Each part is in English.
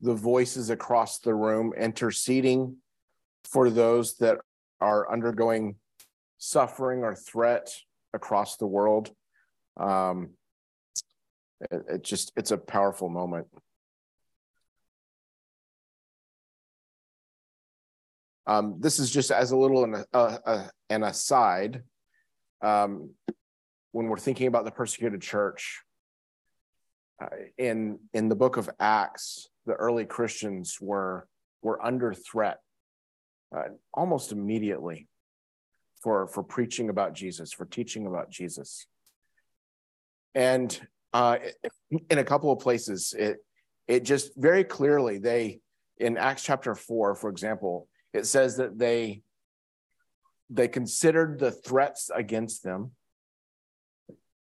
the voices across the room interceding for those that are undergoing suffering or threat across the world. Um, it, it just, it's a powerful moment. Um, this is just as a little an, uh, uh, an aside. Um, when we're thinking about the persecuted church, uh, in in the book of Acts, the early Christians were were under threat uh, almost immediately for for preaching about Jesus, for teaching about Jesus, and uh, in a couple of places, it it just very clearly they in Acts chapter four, for example, it says that they they considered the threats against them,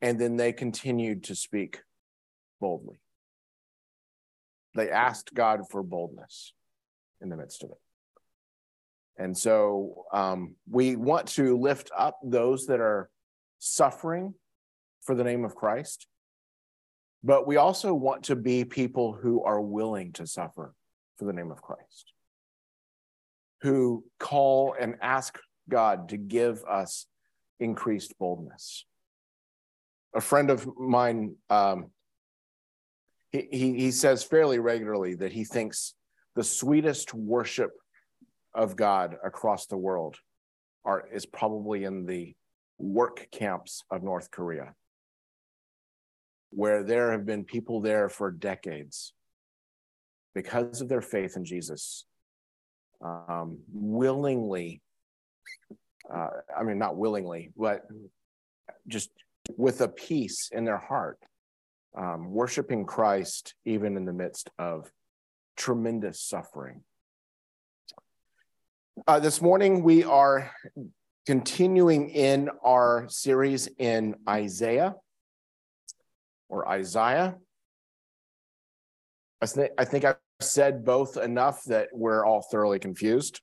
and then they continued to speak boldly. They asked God for boldness in the midst of it. And so um, we want to lift up those that are suffering for the name of Christ, but we also want to be people who are willing to suffer for the name of Christ, who call and ask God to give us increased boldness. A friend of mine um, he, he, says fairly regularly that he thinks the sweetest worship of God across the world are, is probably in the work camps of North Korea, where there have been people there for decades because of their faith in Jesus, um, willingly, uh, I mean, not willingly, but just with a peace in their heart um, worshiping Christ even in the midst of tremendous suffering. Uh, this morning, we are continuing in our series in Isaiah or Isaiah. I, I think I've said both enough that we're all thoroughly confused.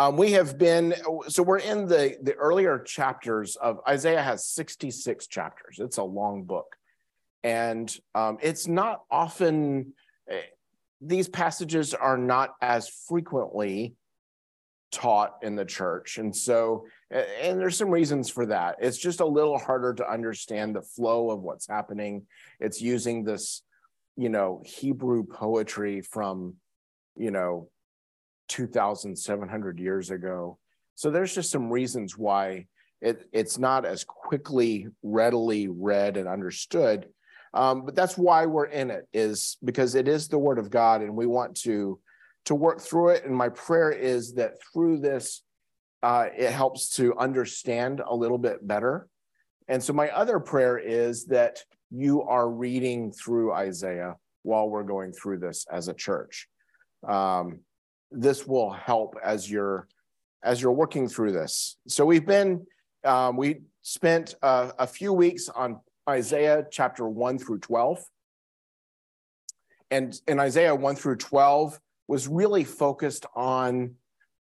Um, we have been, so we're in the, the earlier chapters of Isaiah has 66 chapters. It's a long book. And um, it's not often, eh, these passages are not as frequently taught in the church. And so, and there's some reasons for that. It's just a little harder to understand the flow of what's happening. It's using this, you know, Hebrew poetry from, you know, 2,700 years ago. So there's just some reasons why it, it's not as quickly, readily read and understood. Um, but that's why we're in it, is because it is the Word of God, and we want to to work through it. And my prayer is that through this, uh, it helps to understand a little bit better. And so my other prayer is that you are reading through Isaiah while we're going through this as a church. Um, this will help as you're as you're working through this. So we've been um, we spent uh, a few weeks on Isaiah chapter one through twelve, and in Isaiah one through twelve was really focused on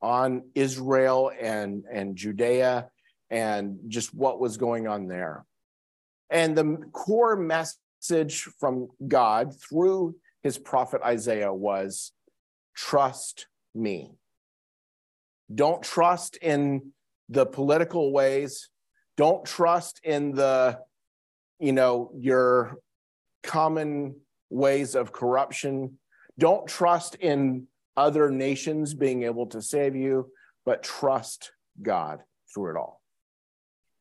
on Israel and and Judea and just what was going on there. And the core message from God through his prophet Isaiah was trust me. Don't trust in the political ways. Don't trust in the, you know, your common ways of corruption. Don't trust in other nations being able to save you, but trust God through it all.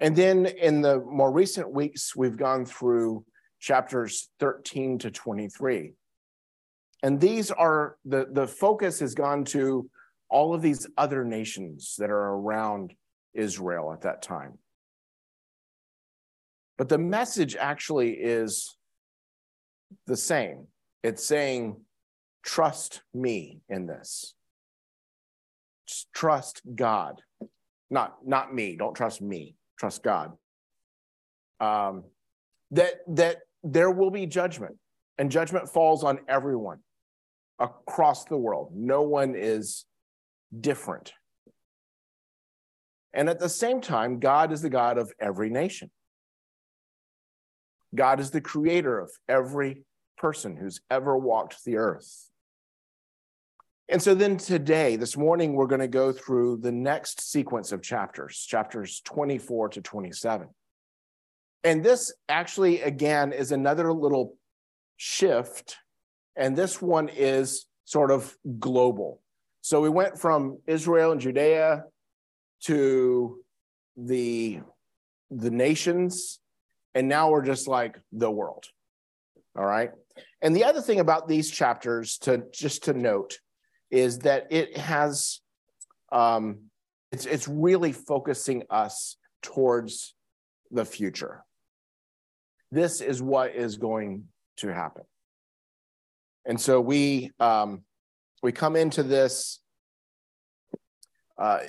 And then in the more recent weeks, we've gone through chapters 13 to 23. And these are the, the focus has gone to all of these other nations that are around Israel at that time. But the message actually is the same. It's saying, trust me in this. Just trust God. Not, not me. Don't trust me. Trust God. Um, that, that there will be judgment, and judgment falls on everyone across the world. No one is different. And at the same time, God is the God of every nation. God is the creator of every person who's ever walked the earth. And so then today, this morning, we're going to go through the next sequence of chapters, chapters 24 to 27. And this actually, again, is another little shift. And this one is sort of global. So we went from Israel and Judea to the, the nations, and now we're just like the world. All right. And the other thing about these chapters to just to note is that it has um, it's it's really focusing us towards the future. This is what is going to happen, and so we um, we come into this. Uh,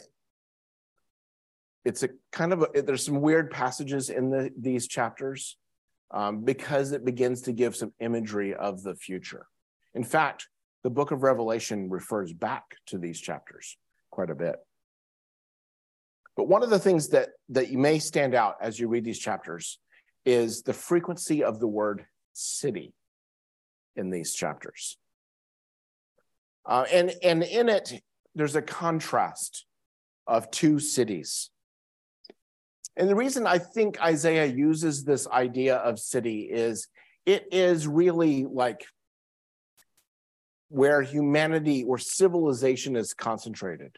it's a kind of a, there's some weird passages in the, these chapters um, because it begins to give some imagery of the future. In fact, the book of Revelation refers back to these chapters quite a bit. But one of the things that, that you may stand out as you read these chapters is the frequency of the word city in these chapters. Uh, and, and in it, there's a contrast of two cities. And the reason I think Isaiah uses this idea of city is it is really like where humanity or civilization is concentrated.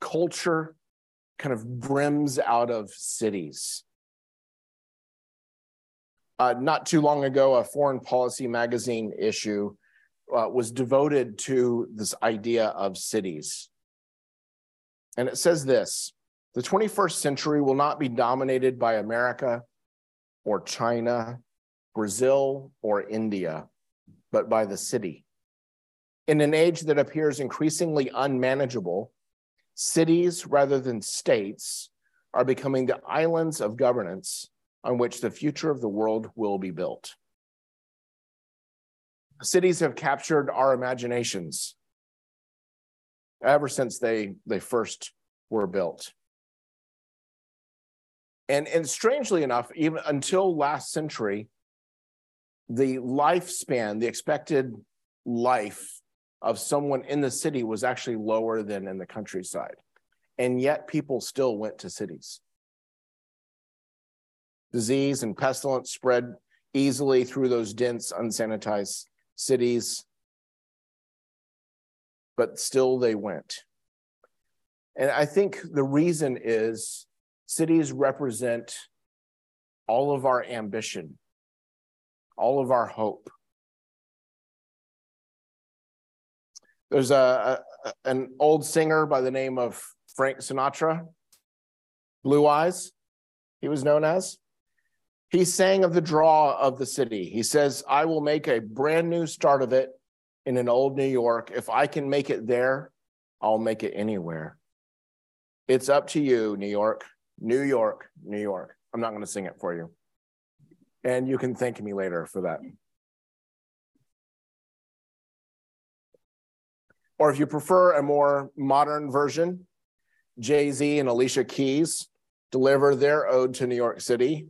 Culture kind of brims out of cities. Uh, not too long ago, a foreign policy magazine issue uh, was devoted to this idea of cities. And it says this the 21st century will not be dominated by America or China, Brazil, or India, but by the city. In an age that appears increasingly unmanageable, cities rather than states are becoming the islands of governance on which the future of the world will be built. Cities have captured our imaginations ever since they, they first were built. And, and strangely enough, even until last century, the lifespan, the expected life of someone in the city was actually lower than in the countryside. And yet people still went to cities. Disease and pestilence spread easily through those dense, unsanitized cities, but still they went. And I think the reason is Cities represent all of our ambition, all of our hope. There's a, a, an old singer by the name of Frank Sinatra, Blue Eyes, he was known as. He sang of the draw of the city. He says, I will make a brand new start of it in an old New York. If I can make it there, I'll make it anywhere. It's up to you, New York. New York, New York. I'm not going to sing it for you. And you can thank me later for that. Or if you prefer a more modern version, Jay Z and Alicia Keys deliver their ode to New York City.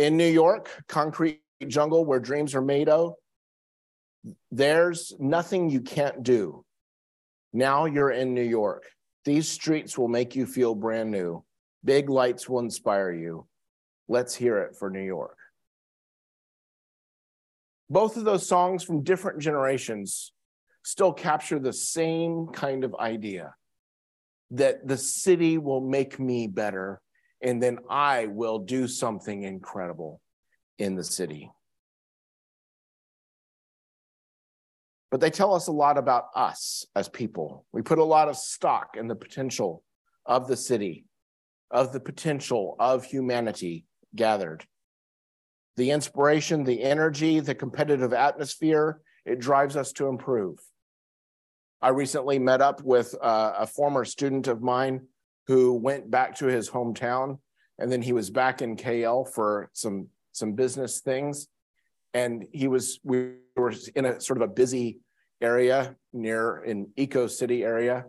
In New York, concrete jungle where dreams are made of, there's nothing you can't do. Now you're in New York. These streets will make you feel brand new. Big lights will inspire you. Let's hear it for New York. Both of those songs from different generations still capture the same kind of idea that the city will make me better, and then I will do something incredible in the city. But they tell us a lot about us as people. We put a lot of stock in the potential of the city of the potential of humanity gathered. The inspiration, the energy, the competitive atmosphere, it drives us to improve. I recently met up with uh, a former student of mine who went back to his hometown and then he was back in KL for some some business things. And he was we were in a sort of a busy area near an eco city area.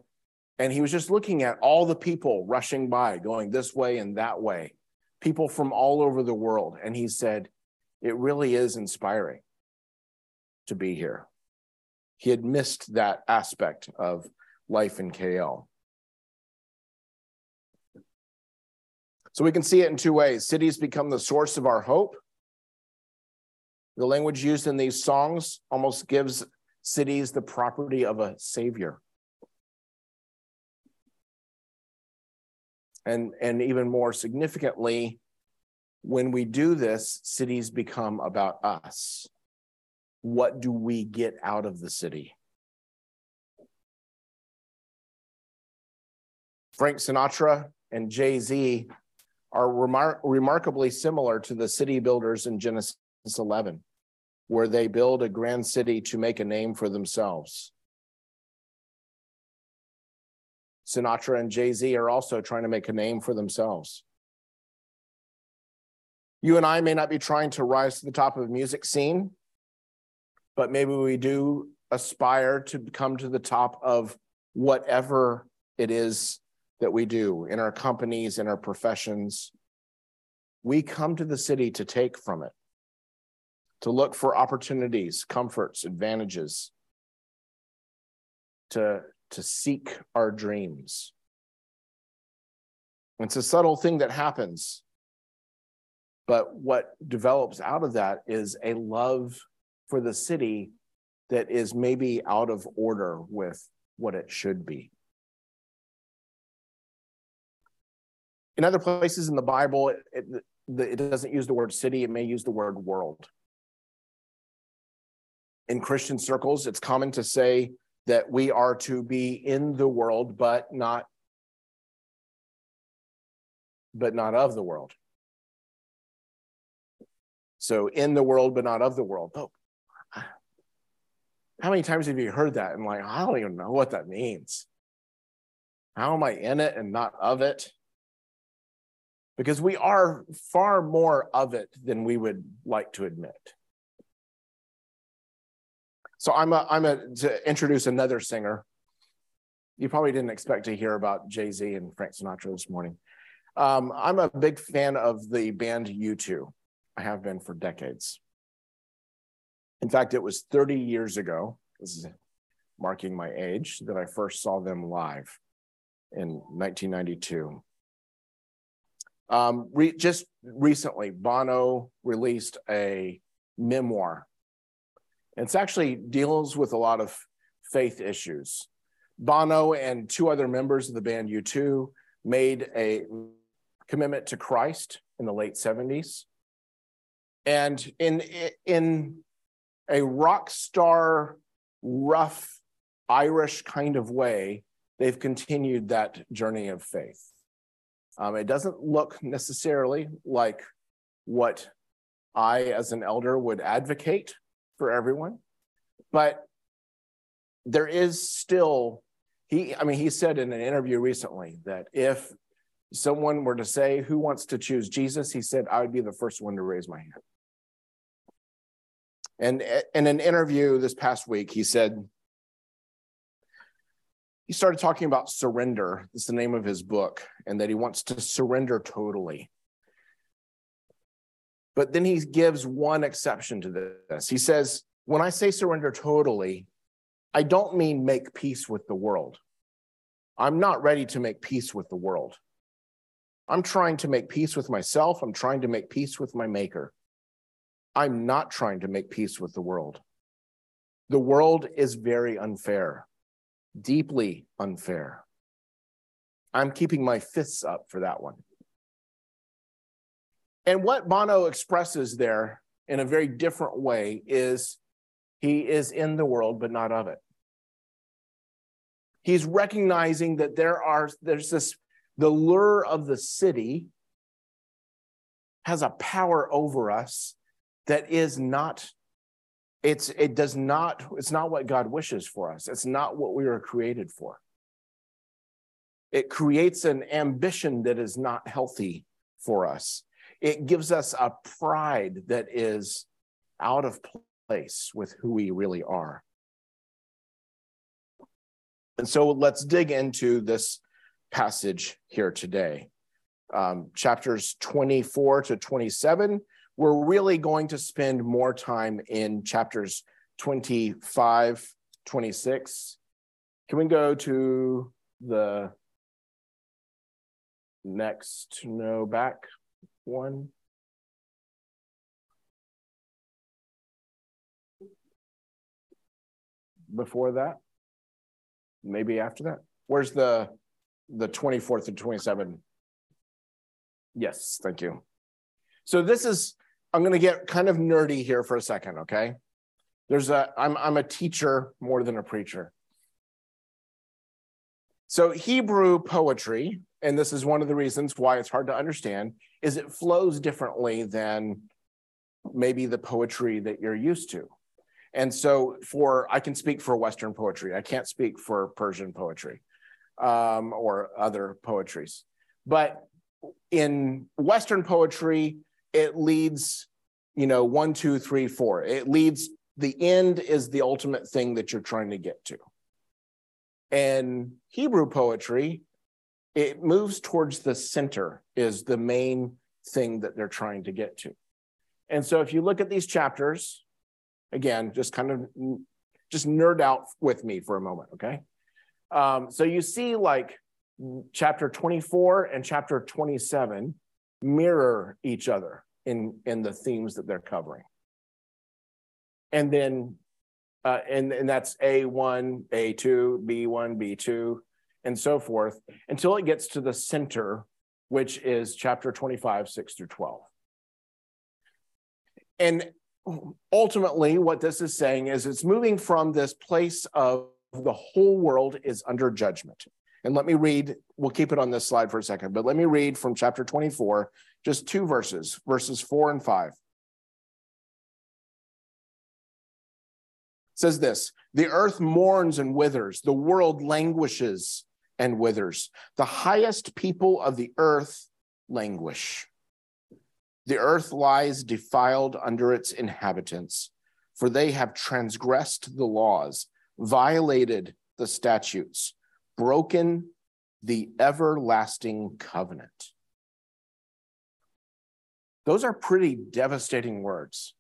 And he was just looking at all the people rushing by going this way and that way people from all over the world. And he said it really is inspiring to be here. He had missed that aspect of life in KL. So we can see it in two ways. Cities become the source of our hope. The language used in these songs almost gives cities the property of a savior. And, and even more significantly, when we do this, cities become about us what do we get out of the city? Frank Sinatra and Jay Z are remar- remarkably similar to the city builders in Genesis 11, where they build a grand city to make a name for themselves. Sinatra and Jay Z are also trying to make a name for themselves. You and I may not be trying to rise to the top of a music scene, but maybe we do aspire to come to the top of whatever it is that we do in our companies, in our professions. We come to the city to take from it, to look for opportunities, comforts, advantages, to, to seek our dreams. It's a subtle thing that happens. But what develops out of that is a love for the city that is maybe out of order with what it should be. In other places in the Bible, it, it, it, doesn't use the word city, it may use the word world. In Christian circles, it's common to say that we are to be in the world, but not but not of the world. So in the world, but not of the world. Oh, how many times have you heard that? And like, I don't even know what that means. How am I in it and not of it? Because we are far more of it than we would like to admit. So I'm a, I'm a, to introduce another singer. You probably didn't expect to hear about Jay Z and Frank Sinatra this morning. Um, I'm a big fan of the band U2. I have been for decades. In fact, it was 30 years ago, this is marking my age, that I first saw them live in 1992. Um, re- just recently, Bono released a memoir. It's actually deals with a lot of faith issues. Bono and two other members of the band U2 made a commitment to Christ in the late 70s. And in in a rock star, rough Irish kind of way, they've continued that journey of faith. Um, it doesn't look necessarily like what I, as an elder, would advocate for everyone, but there is still he. I mean, he said in an interview recently that if someone were to say who wants to choose Jesus, he said I would be the first one to raise my hand. And in an interview this past week, he said, he started talking about surrender. It's the name of his book, and that he wants to surrender totally. But then he gives one exception to this. He says, When I say surrender totally, I don't mean make peace with the world. I'm not ready to make peace with the world. I'm trying to make peace with myself. I'm trying to make peace with my maker. I'm not trying to make peace with the world. The world is very unfair, deeply unfair. I'm keeping my fists up for that one. And what Bono expresses there in a very different way is he is in the world, but not of it. He's recognizing that there are, there's this, the lure of the city has a power over us that is not it's it does not it's not what god wishes for us. It's not what we were created for. It creates an ambition that is not healthy for us. It gives us a pride that is out of place with who we really are. And so let's dig into this passage here today. Um, chapters 24 to 27 we're really going to spend more time in chapters 25, 26. Can we go to the next, no, back one? Before that? Maybe after that? Where's the the 24th and 27? Yes, thank you. So this is I'm going to get kind of nerdy here for a second, okay? There's a I'm I'm a teacher more than a preacher. So Hebrew poetry, and this is one of the reasons why it's hard to understand, is it flows differently than maybe the poetry that you're used to. And so for I can speak for Western poetry. I can't speak for Persian poetry um, or other poetries. But in Western poetry, it leads, you know, one, two, three, four. It leads, the end is the ultimate thing that you're trying to get to. And Hebrew poetry, it moves towards the center, is the main thing that they're trying to get to. And so if you look at these chapters, again, just kind of just nerd out with me for a moment, okay? Um, so you see like chapter 24 and chapter 27 mirror each other in in the themes that they're covering. And then uh, and and that's a1 a2 b1 b2 and so forth until it gets to the center which is chapter 25 6 through 12 and ultimately what this is saying is it's moving from this place of the whole world is under judgment and let me read, we'll keep it on this slide for a second, but let me read from chapter 24, just two verses, verses four and five. It says this The earth mourns and withers, the world languishes and withers. The highest people of the earth languish. The earth lies defiled under its inhabitants, for they have transgressed the laws, violated the statutes broken the everlasting covenant. Those are pretty devastating words.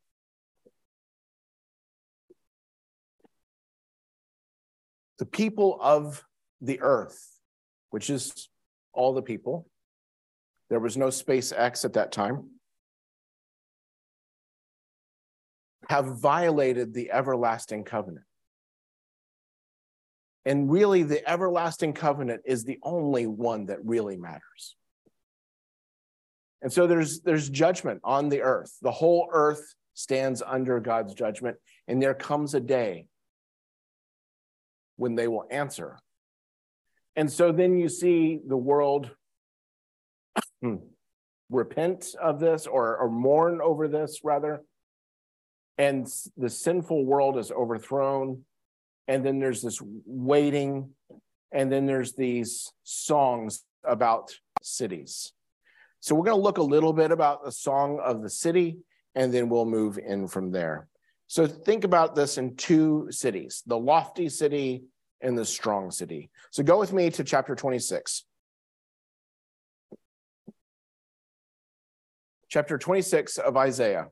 The people of the earth, which is all the people, there was no SpaceX at that time, have violated the everlasting covenant. And really, the everlasting covenant is the only one that really matters. And so there's, there's judgment on the earth. The whole earth stands under God's judgment. And there comes a day when they will answer. And so then you see the world repent of this or, or mourn over this, rather. And the sinful world is overthrown and then there's this waiting, and then there's these songs about cities. So we're going to look a little bit about the song of the city, and then we'll move in from there. So think about this in two cities the lofty city and the strong city. So go with me to chapter 26. Chapter 26 of Isaiah.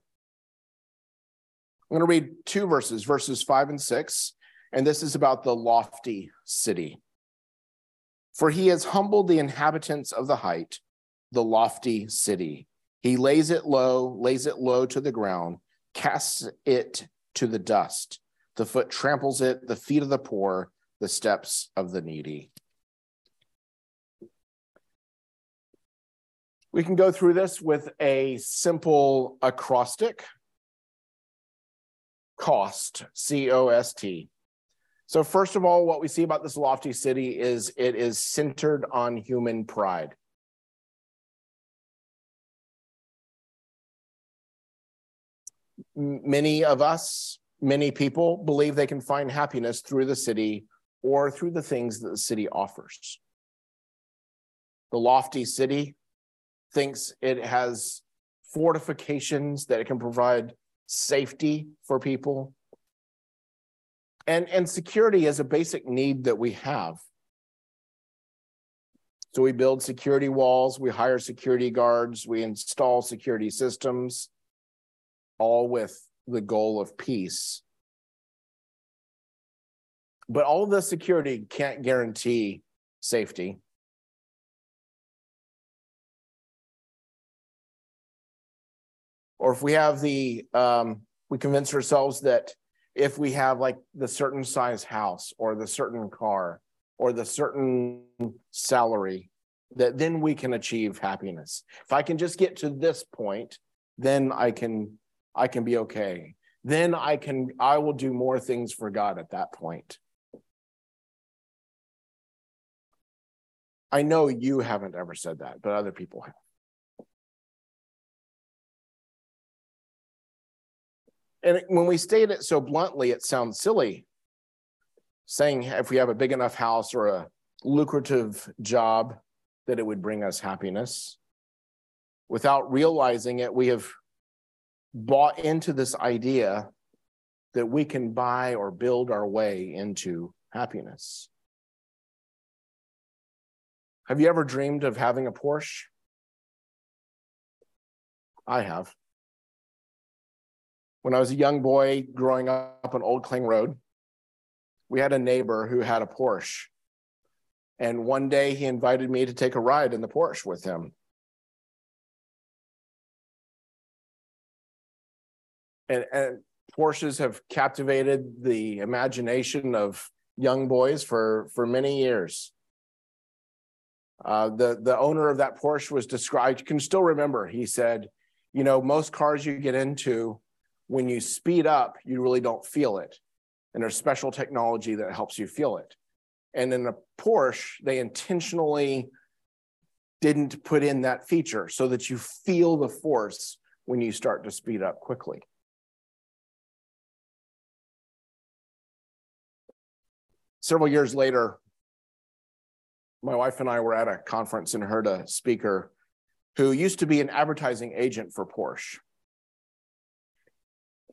I'm going to read two verses, verses five and six. And this is about the lofty city. For he has humbled the inhabitants of the height, the lofty city. He lays it low, lays it low to the ground, casts it to the dust. The foot tramples it, the feet of the poor, the steps of the needy. We can go through this with a simple acrostic. Cost, C O S T. So, first of all, what we see about this lofty city is it is centered on human pride. Many of us many people believe they can find happiness through the city or through the things that the city offers. The lofty city thinks it has fortifications that it can provide safety for people. And, and security is a basic need that we have. So we build security walls, we hire security guards, we install security systems, all with the goal of peace. But all the security can't guarantee safety. Or if we have the, um, we convince ourselves that if we have like the certain size house or the certain car or the certain salary, that then we can achieve happiness. If I can just get to this point, then I can I can be okay. Then I can I will do more things for God at that point. I know you haven't ever said that, but other people have. And when we state it so bluntly, it sounds silly. Saying if we have a big enough house or a lucrative job, that it would bring us happiness. Without realizing it, we have bought into this idea that we can buy or build our way into happiness. Have you ever dreamed of having a Porsche? I have. When I was a young boy growing up on Old Klang Road, we had a neighbor who had a Porsche. And one day he invited me to take a ride in the Porsche with him. And, and Porsches have captivated the imagination of young boys for, for many years. Uh, the, the owner of that Porsche was described, you can still remember, he said, you know, most cars you get into, when you speed up, you really don't feel it. And there's special technology that helps you feel it. And in a Porsche, they intentionally didn't put in that feature so that you feel the force when you start to speed up quickly. Several years later, my wife and I were at a conference and heard a speaker who used to be an advertising agent for Porsche.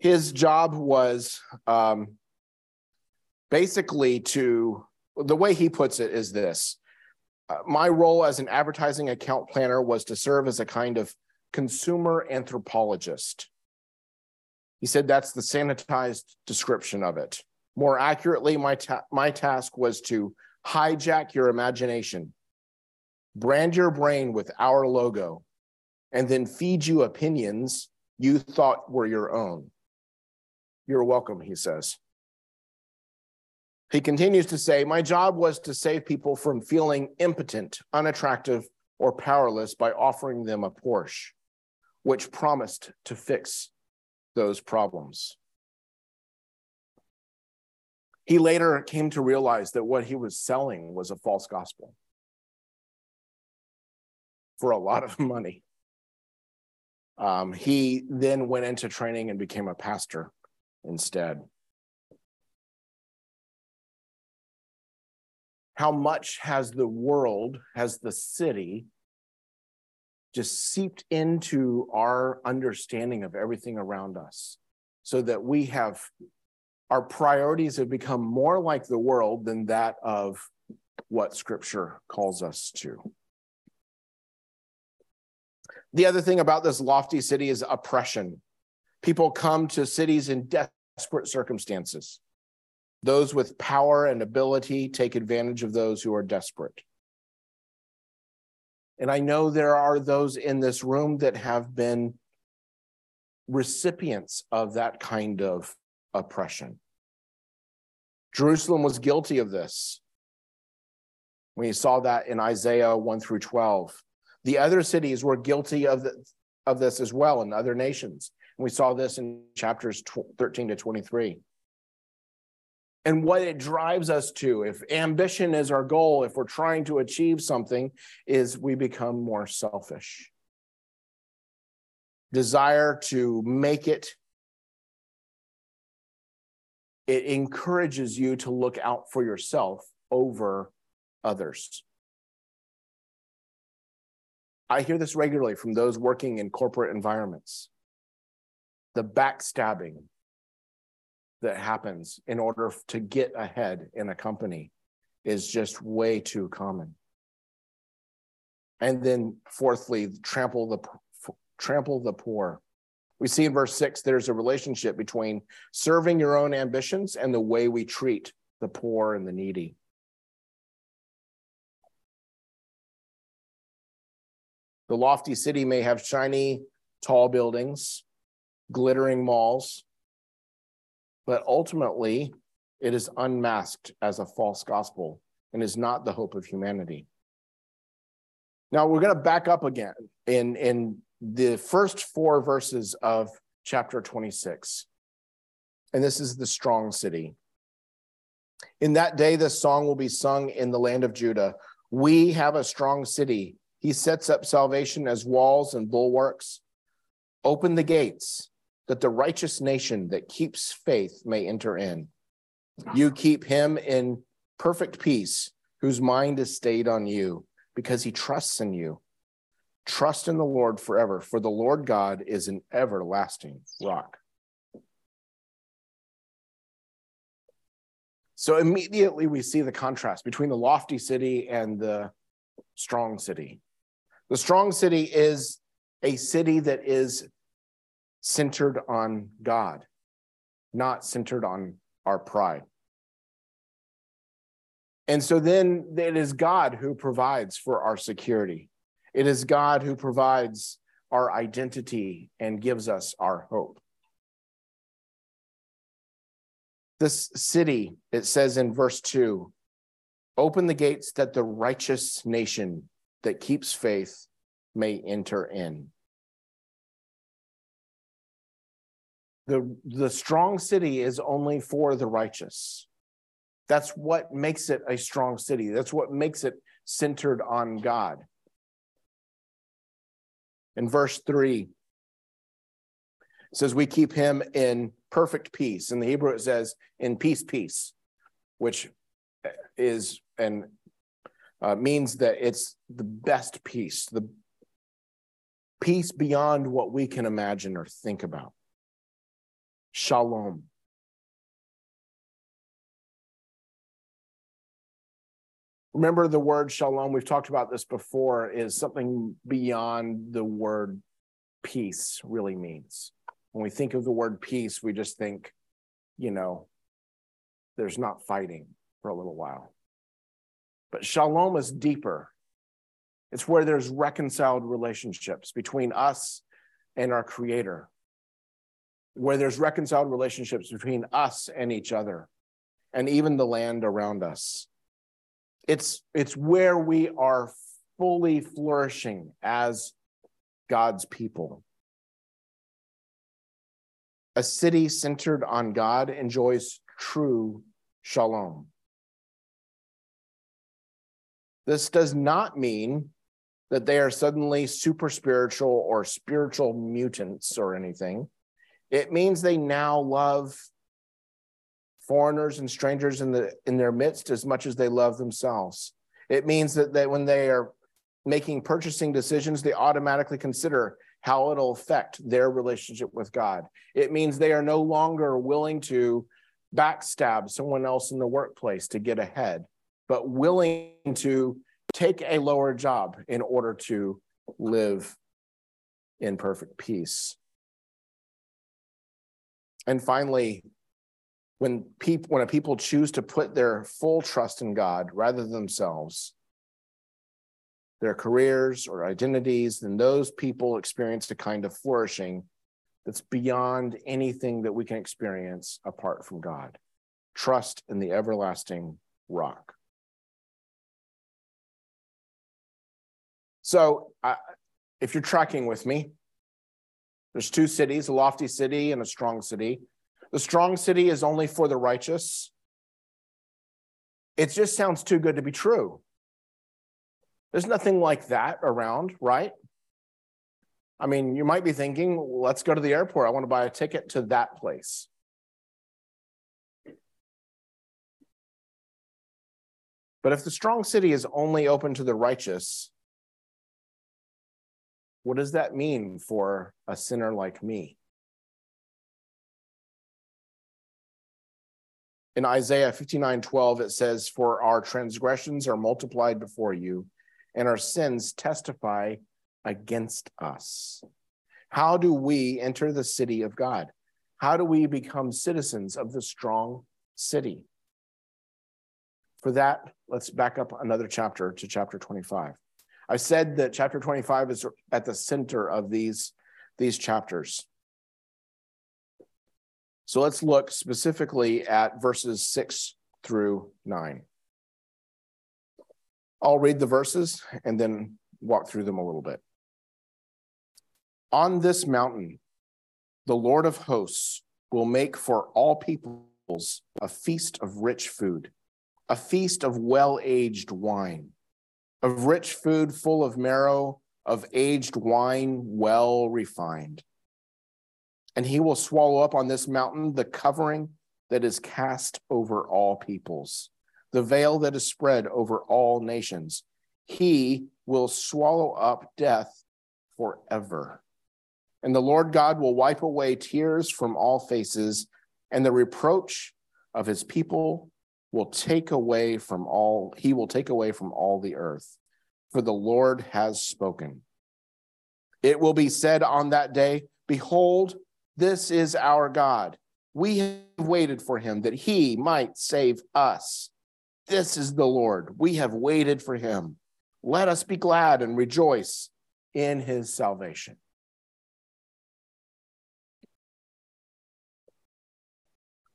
His job was um, basically to, the way he puts it is this uh, my role as an advertising account planner was to serve as a kind of consumer anthropologist. He said that's the sanitized description of it. More accurately, my, ta- my task was to hijack your imagination, brand your brain with our logo, and then feed you opinions you thought were your own. You're welcome, he says. He continues to say, My job was to save people from feeling impotent, unattractive, or powerless by offering them a Porsche, which promised to fix those problems. He later came to realize that what he was selling was a false gospel for a lot of money. Um, he then went into training and became a pastor instead. How much has the world, has the city just seeped into our understanding of everything around us so that we have our priorities have become more like the world than that of what scripture calls us to. The other thing about this lofty city is oppression. People come to cities in desperate circumstances. Those with power and ability take advantage of those who are desperate. And I know there are those in this room that have been recipients of that kind of oppression. Jerusalem was guilty of this. We saw that in Isaiah 1 through 12. The other cities were guilty of, the, of this as well in other nations. We saw this in chapters 13 to 23. And what it drives us to, if ambition is our goal, if we're trying to achieve something, is we become more selfish. Desire to make it it encourages you to look out for yourself over others. I hear this regularly from those working in corporate environments. The backstabbing that happens in order to get ahead in a company is just way too common. And then fourthly, trample the trample the poor. We see in verse 6 there's a relationship between serving your own ambitions and the way we treat the poor and the needy. The lofty city may have shiny, tall buildings, glittering malls, but ultimately it is unmasked as a false gospel and is not the hope of humanity. Now we're going to back up again in, in the first four verses of chapter 26. And this is the strong city. In that day, this song will be sung in the land of Judah. We have a strong city. He sets up salvation as walls and bulwarks. Open the gates that the righteous nation that keeps faith may enter in. You keep him in perfect peace, whose mind is stayed on you, because he trusts in you. Trust in the Lord forever, for the Lord God is an everlasting rock. So immediately we see the contrast between the lofty city and the strong city. The strong city is a city that is centered on God, not centered on our pride. And so then it is God who provides for our security. It is God who provides our identity and gives us our hope. This city, it says in verse 2 open the gates that the righteous nation that keeps faith may enter in. The, the strong city is only for the righteous. That's what makes it a strong city. That's what makes it centered on God in verse 3 says we keep him in perfect peace in the hebrew it says in peace peace which is and uh, means that it's the best peace the peace beyond what we can imagine or think about shalom Remember the word shalom, we've talked about this before, is something beyond the word peace really means. When we think of the word peace, we just think, you know, there's not fighting for a little while. But shalom is deeper. It's where there's reconciled relationships between us and our creator, where there's reconciled relationships between us and each other, and even the land around us. It's, it's where we are fully flourishing as God's people. A city centered on God enjoys true shalom. This does not mean that they are suddenly super spiritual or spiritual mutants or anything. It means they now love foreigners and strangers in the in their midst as much as they love themselves. It means that they, when they are making purchasing decisions, they automatically consider how it'll affect their relationship with God. It means they are no longer willing to backstab someone else in the workplace to get ahead, but willing to take a lower job in order to live in perfect peace. And finally, when people when a people choose to put their full trust in God rather than themselves, their careers or identities, then those people experience a kind of flourishing that's beyond anything that we can experience apart from God. Trust in the everlasting rock. So, I, if you're tracking with me, there's two cities, a lofty city and a strong city. The strong city is only for the righteous. It just sounds too good to be true. There's nothing like that around, right? I mean, you might be thinking, let's go to the airport. I want to buy a ticket to that place. But if the strong city is only open to the righteous, what does that mean for a sinner like me? In Isaiah 59 12, it says, For our transgressions are multiplied before you, and our sins testify against us. How do we enter the city of God? How do we become citizens of the strong city? For that, let's back up another chapter to chapter 25. I said that chapter 25 is at the center of these, these chapters. So let's look specifically at verses 6 through 9. I'll read the verses and then walk through them a little bit. On this mountain, the Lord of hosts will make for all peoples a feast of rich food, a feast of well aged wine, of rich food full of marrow, of aged wine well refined. And he will swallow up on this mountain the covering that is cast over all peoples, the veil that is spread over all nations. He will swallow up death forever. And the Lord God will wipe away tears from all faces, and the reproach of his people will take away from all, he will take away from all the earth. For the Lord has spoken. It will be said on that day, Behold, this is our God. We have waited for him that he might save us. This is the Lord. We have waited for him. Let us be glad and rejoice in his salvation.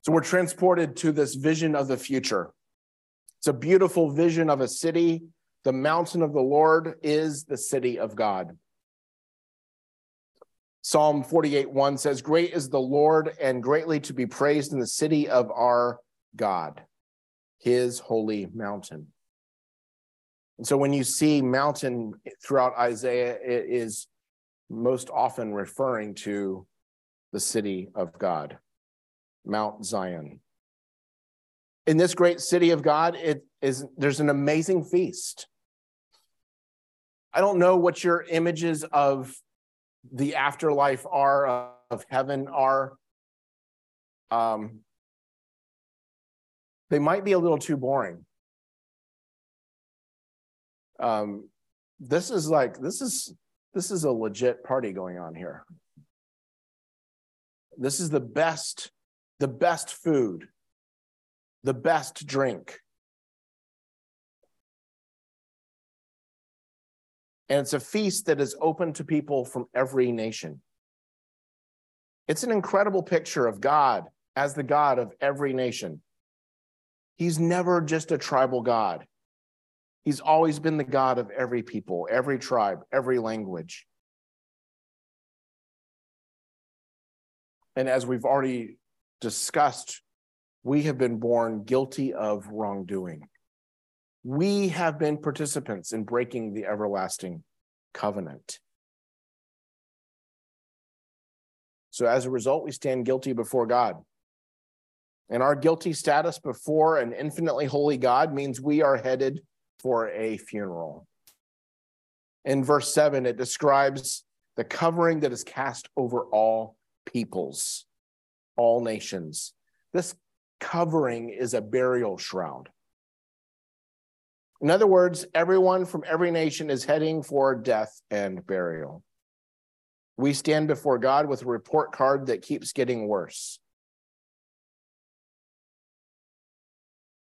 So we're transported to this vision of the future. It's a beautiful vision of a city. The mountain of the Lord is the city of God. Psalm 48 1 says, Great is the Lord and greatly to be praised in the city of our God, his holy mountain. And so when you see mountain throughout Isaiah, it is most often referring to the city of God. Mount Zion. In this great city of God, it is there's an amazing feast. I don't know what your images of the afterlife are of heaven are. Um, they might be a little too boring. Um, this is like this is this is a legit party going on here. This is the best the best food, the best drink. And it's a feast that is open to people from every nation. It's an incredible picture of God as the God of every nation. He's never just a tribal God. He's always been the God of every people, every tribe, every language. And as we've already discussed, we have been born guilty of wrongdoing. We have been participants in breaking the everlasting covenant. So, as a result, we stand guilty before God. And our guilty status before an infinitely holy God means we are headed for a funeral. In verse 7, it describes the covering that is cast over all peoples all nations. This covering is a burial shroud. In other words, everyone from every nation is heading for death and burial. We stand before God with a report card that keeps getting worse.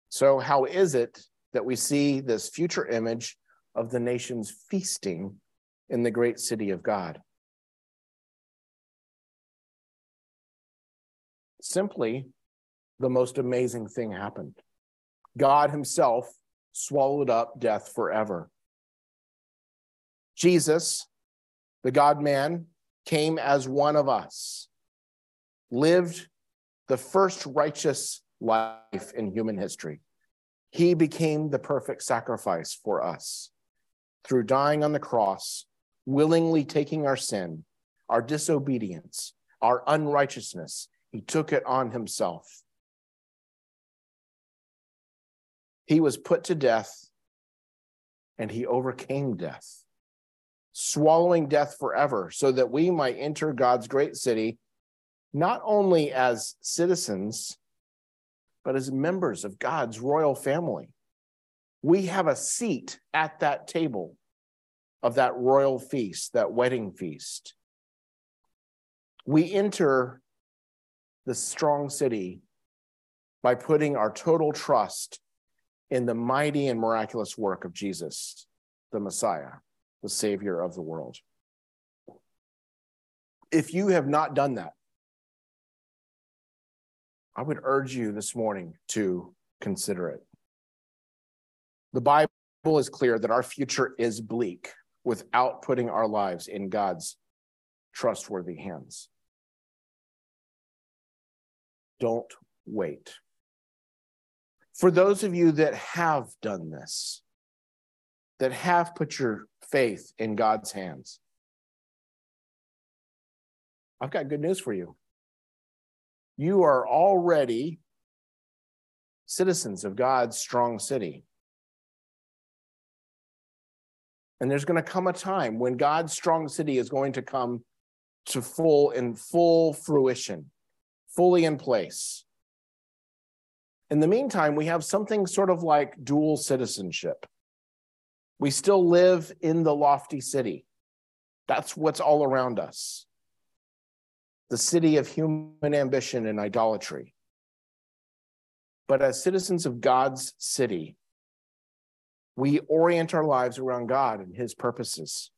So, how is it that we see this future image of the nations feasting in the great city of God? Simply the most amazing thing happened. God Himself swallowed up death forever. Jesus, the God man, came as one of us, lived the first righteous life in human history. He became the perfect sacrifice for us through dying on the cross, willingly taking our sin, our disobedience, our unrighteousness, he took it on himself. He was put to death and he overcame death, swallowing death forever, so that we might enter God's great city, not only as citizens, but as members of God's royal family. We have a seat at that table of that royal feast, that wedding feast. We enter the strong city by putting our total trust in the mighty and miraculous work of Jesus, the Messiah, the Savior of the world. If you have not done that, I would urge you this morning to consider it. The Bible is clear that our future is bleak without putting our lives in God's trustworthy hands. Don't wait. For those of you that have done this, that have put your faith in God's hands, I've got good news for you. You are already citizens of God's strong city. And there's going to come a time when God's strong city is going to come to full in full fruition, fully in place. In the meantime, we have something sort of like dual citizenship. We still live in the lofty city. That's what's all around us. The city of human ambition and idolatry. But as citizens of God's city, we orient our lives around God and his purposes.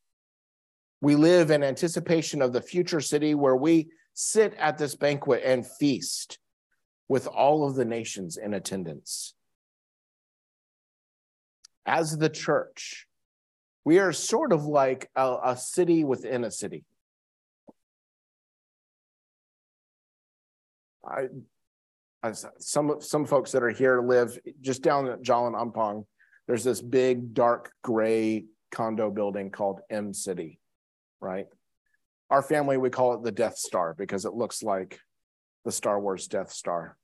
We live in anticipation of the future city where we sit at this banquet and feast with all of the nations in attendance. As the church, we are sort of like a, a city within a city. I, I, some some folks that are here live just down at Jalan Ampang. There's this big dark gray condo building called M City, right? Our family we call it the Death Star because it looks like the Star Wars Death Star.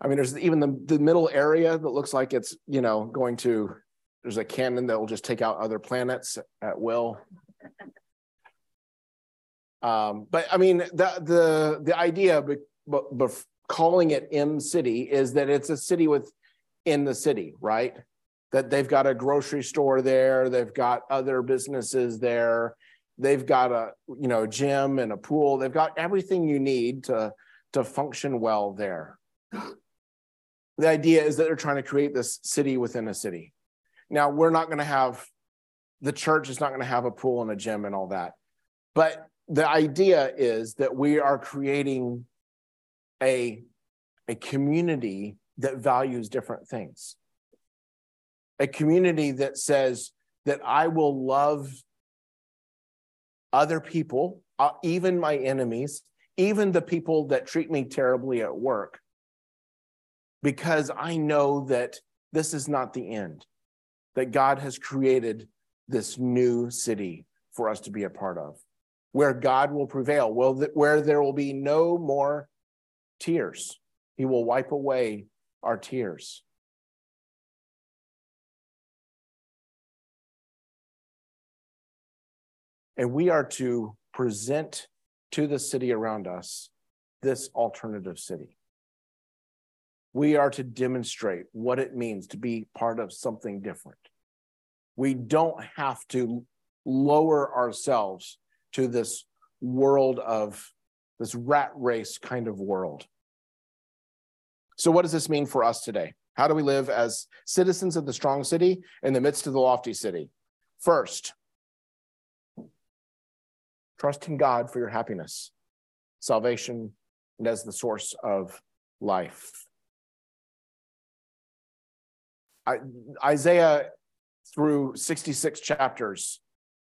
I mean, there's even the, the middle area that looks like it's, you know, going to, there's a cannon that will just take out other planets at will. Um, but I mean, the, the, the idea, but, but calling it M City is that it's a city within the city, right? That they've got a grocery store there, they've got other businesses there, they've got a you know gym and a pool, they've got everything you need to to function well there the idea is that they're trying to create this city within a city. Now, we're not going to have, the church is not going to have a pool and a gym and all that. But the idea is that we are creating a, a community that values different things. A community that says that I will love other people, uh, even my enemies, even the people that treat me terribly at work, because I know that this is not the end, that God has created this new city for us to be a part of, where God will prevail, where there will be no more tears. He will wipe away our tears. And we are to present to the city around us this alternative city we are to demonstrate what it means to be part of something different. We don't have to lower ourselves to this world of this rat race kind of world. So, what does this mean for us today? How do we live as citizens of the strong city in the midst of the lofty city? First, trust in God for your happiness, salvation, and as the source of life. Isaiah through 66 chapters,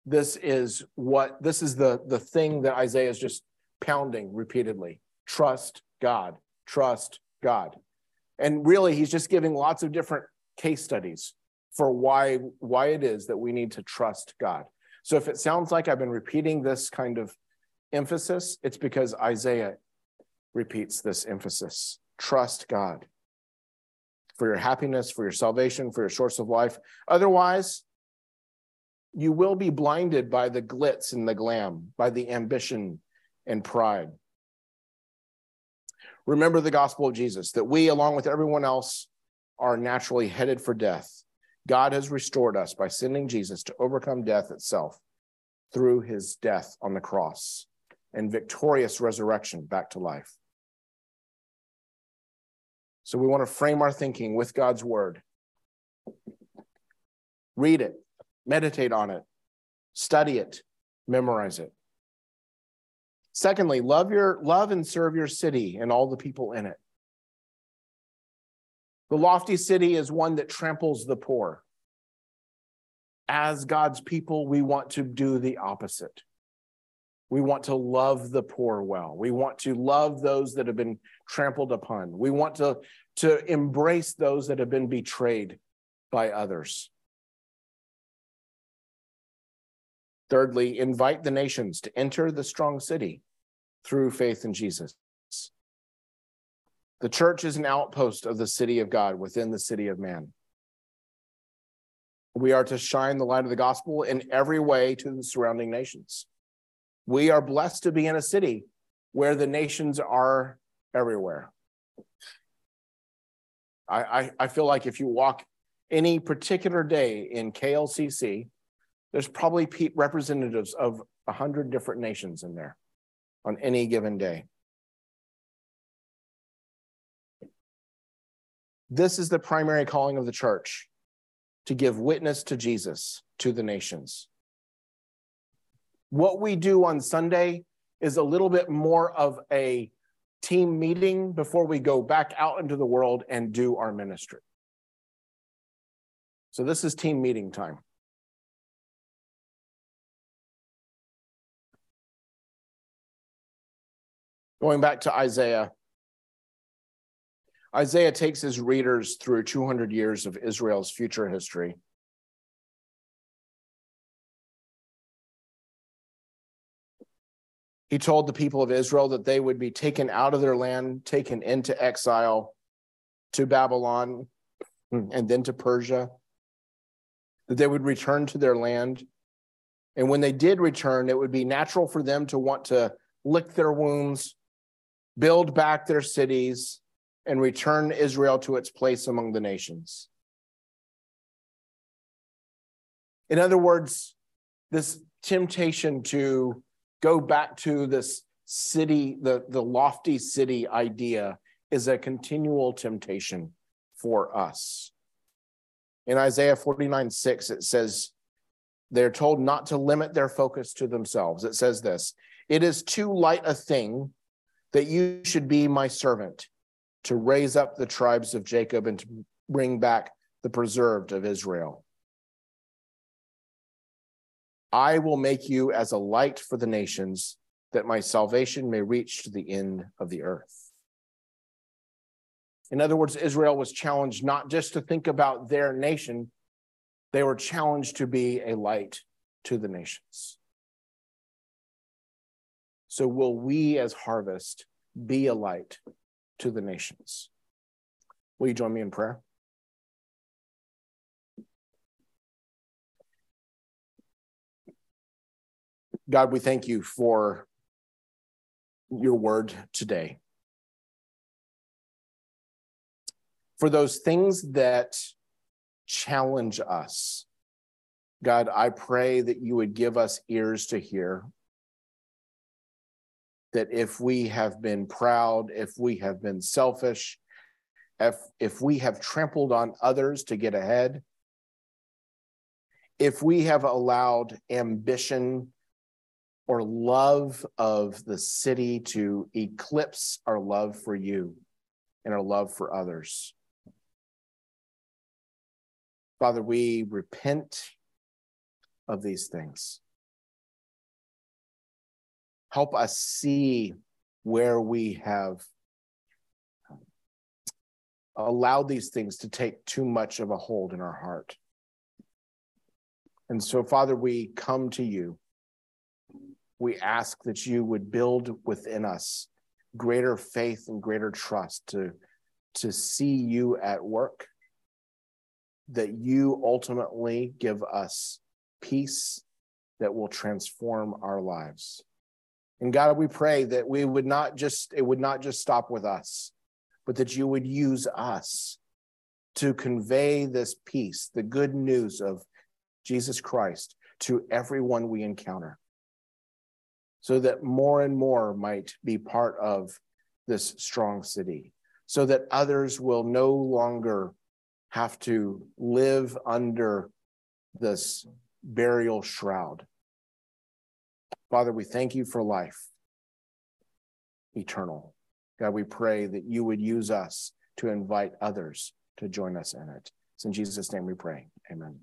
this is what this is the the thing that Isaiah is just pounding repeatedly. Trust God. Trust God. And really he's just giving lots of different case studies for why why it is that we need to trust God. So if it sounds like I've been repeating this kind of emphasis, it's because Isaiah repeats this emphasis. Trust God. for your happiness, for your salvation, for your source of life. Otherwise, you will be blinded by the glitz and the glam, by the ambition and pride. Remember the gospel of Jesus that we, along with everyone else, are naturally headed for death. God has restored us by sending Jesus to overcome death itself through his death on the cross and victorious resurrection back to life. So we want to frame our thinking with God's word. Read it, meditate on it, study it, memorize it. Secondly, love your love and serve your city and all the people in it. The lofty city is one that tramples the poor. As God's people, we want to do the opposite. We want to love the poor well. We want to love those that have been trampled upon. We want to, to embrace those that have been betrayed by others. Thirdly, invite the nations to enter the strong city through faith in Jesus. The church is an outpost of the city of God within the city of man. We are to shine the light of the gospel in every way to the surrounding nations. We are blessed to be in a city where the nations are everywhere. I, I, I feel like if you walk any particular day in KLCC, there's probably representatives of a hundred different nations in there on any given day. This is the primary calling of the church to give witness to Jesus to the nations. What we do on Sunday is a little bit more of a team meeting before we go back out into the world and do our ministry. So, this is team meeting time. Going back to Isaiah, Isaiah takes his readers through 200 years of Israel's future history. He told the people of Israel that they would be taken out of their land, taken into exile to Babylon and then to Persia, that they would return to their land. And when they did return, it would be natural for them to want to lick their wounds, build back their cities, and return Israel to its place among the nations. In other words, this temptation to go back to this city, the, the lofty city idea, is a continual temptation for us. In Isaiah 49 6, it says, they're told not to limit their focus to themselves. It says this It is too light a thing that you should be my servant to raise up the tribes of Jacob and to bring back the preserved of Israel. I will make you as a light for the nations, that my salvation may reach to the end of the earth. In other words, Israel was challenged not just to think about their nation, they were challenged to be a light to the nations. So, will we as harvest be a light to the nations? Will you join me in prayer? God, we thank you for your word today. For those things that challenge us. God, I pray that you would give us ears to hear that if we have been proud, if we have been selfish, if, if we have trampled on others to get ahead, if we have allowed ambition or love of the city to eclipse our love for you and our love for others. Father, we repent of these things. Help us see where we have um, allowed these things to take too much of a hold in our heart. And so, Father, we come to you. We ask that you would build within us greater faith and greater trust to, to see you at work that you ultimately give us peace that will transform our lives. And God, we pray that we would not just, it would not just stop with us, but that you would use us to convey this peace, the good news of Jesus Christ to everyone we encounter, so that more and more might be part of this strong city, so that others will no longer have to live under this burial shroud. Father, we thank you for life eternal. God, we pray that you would use us to invite others to join us in it. It's in Jesus' name we pray. Amen.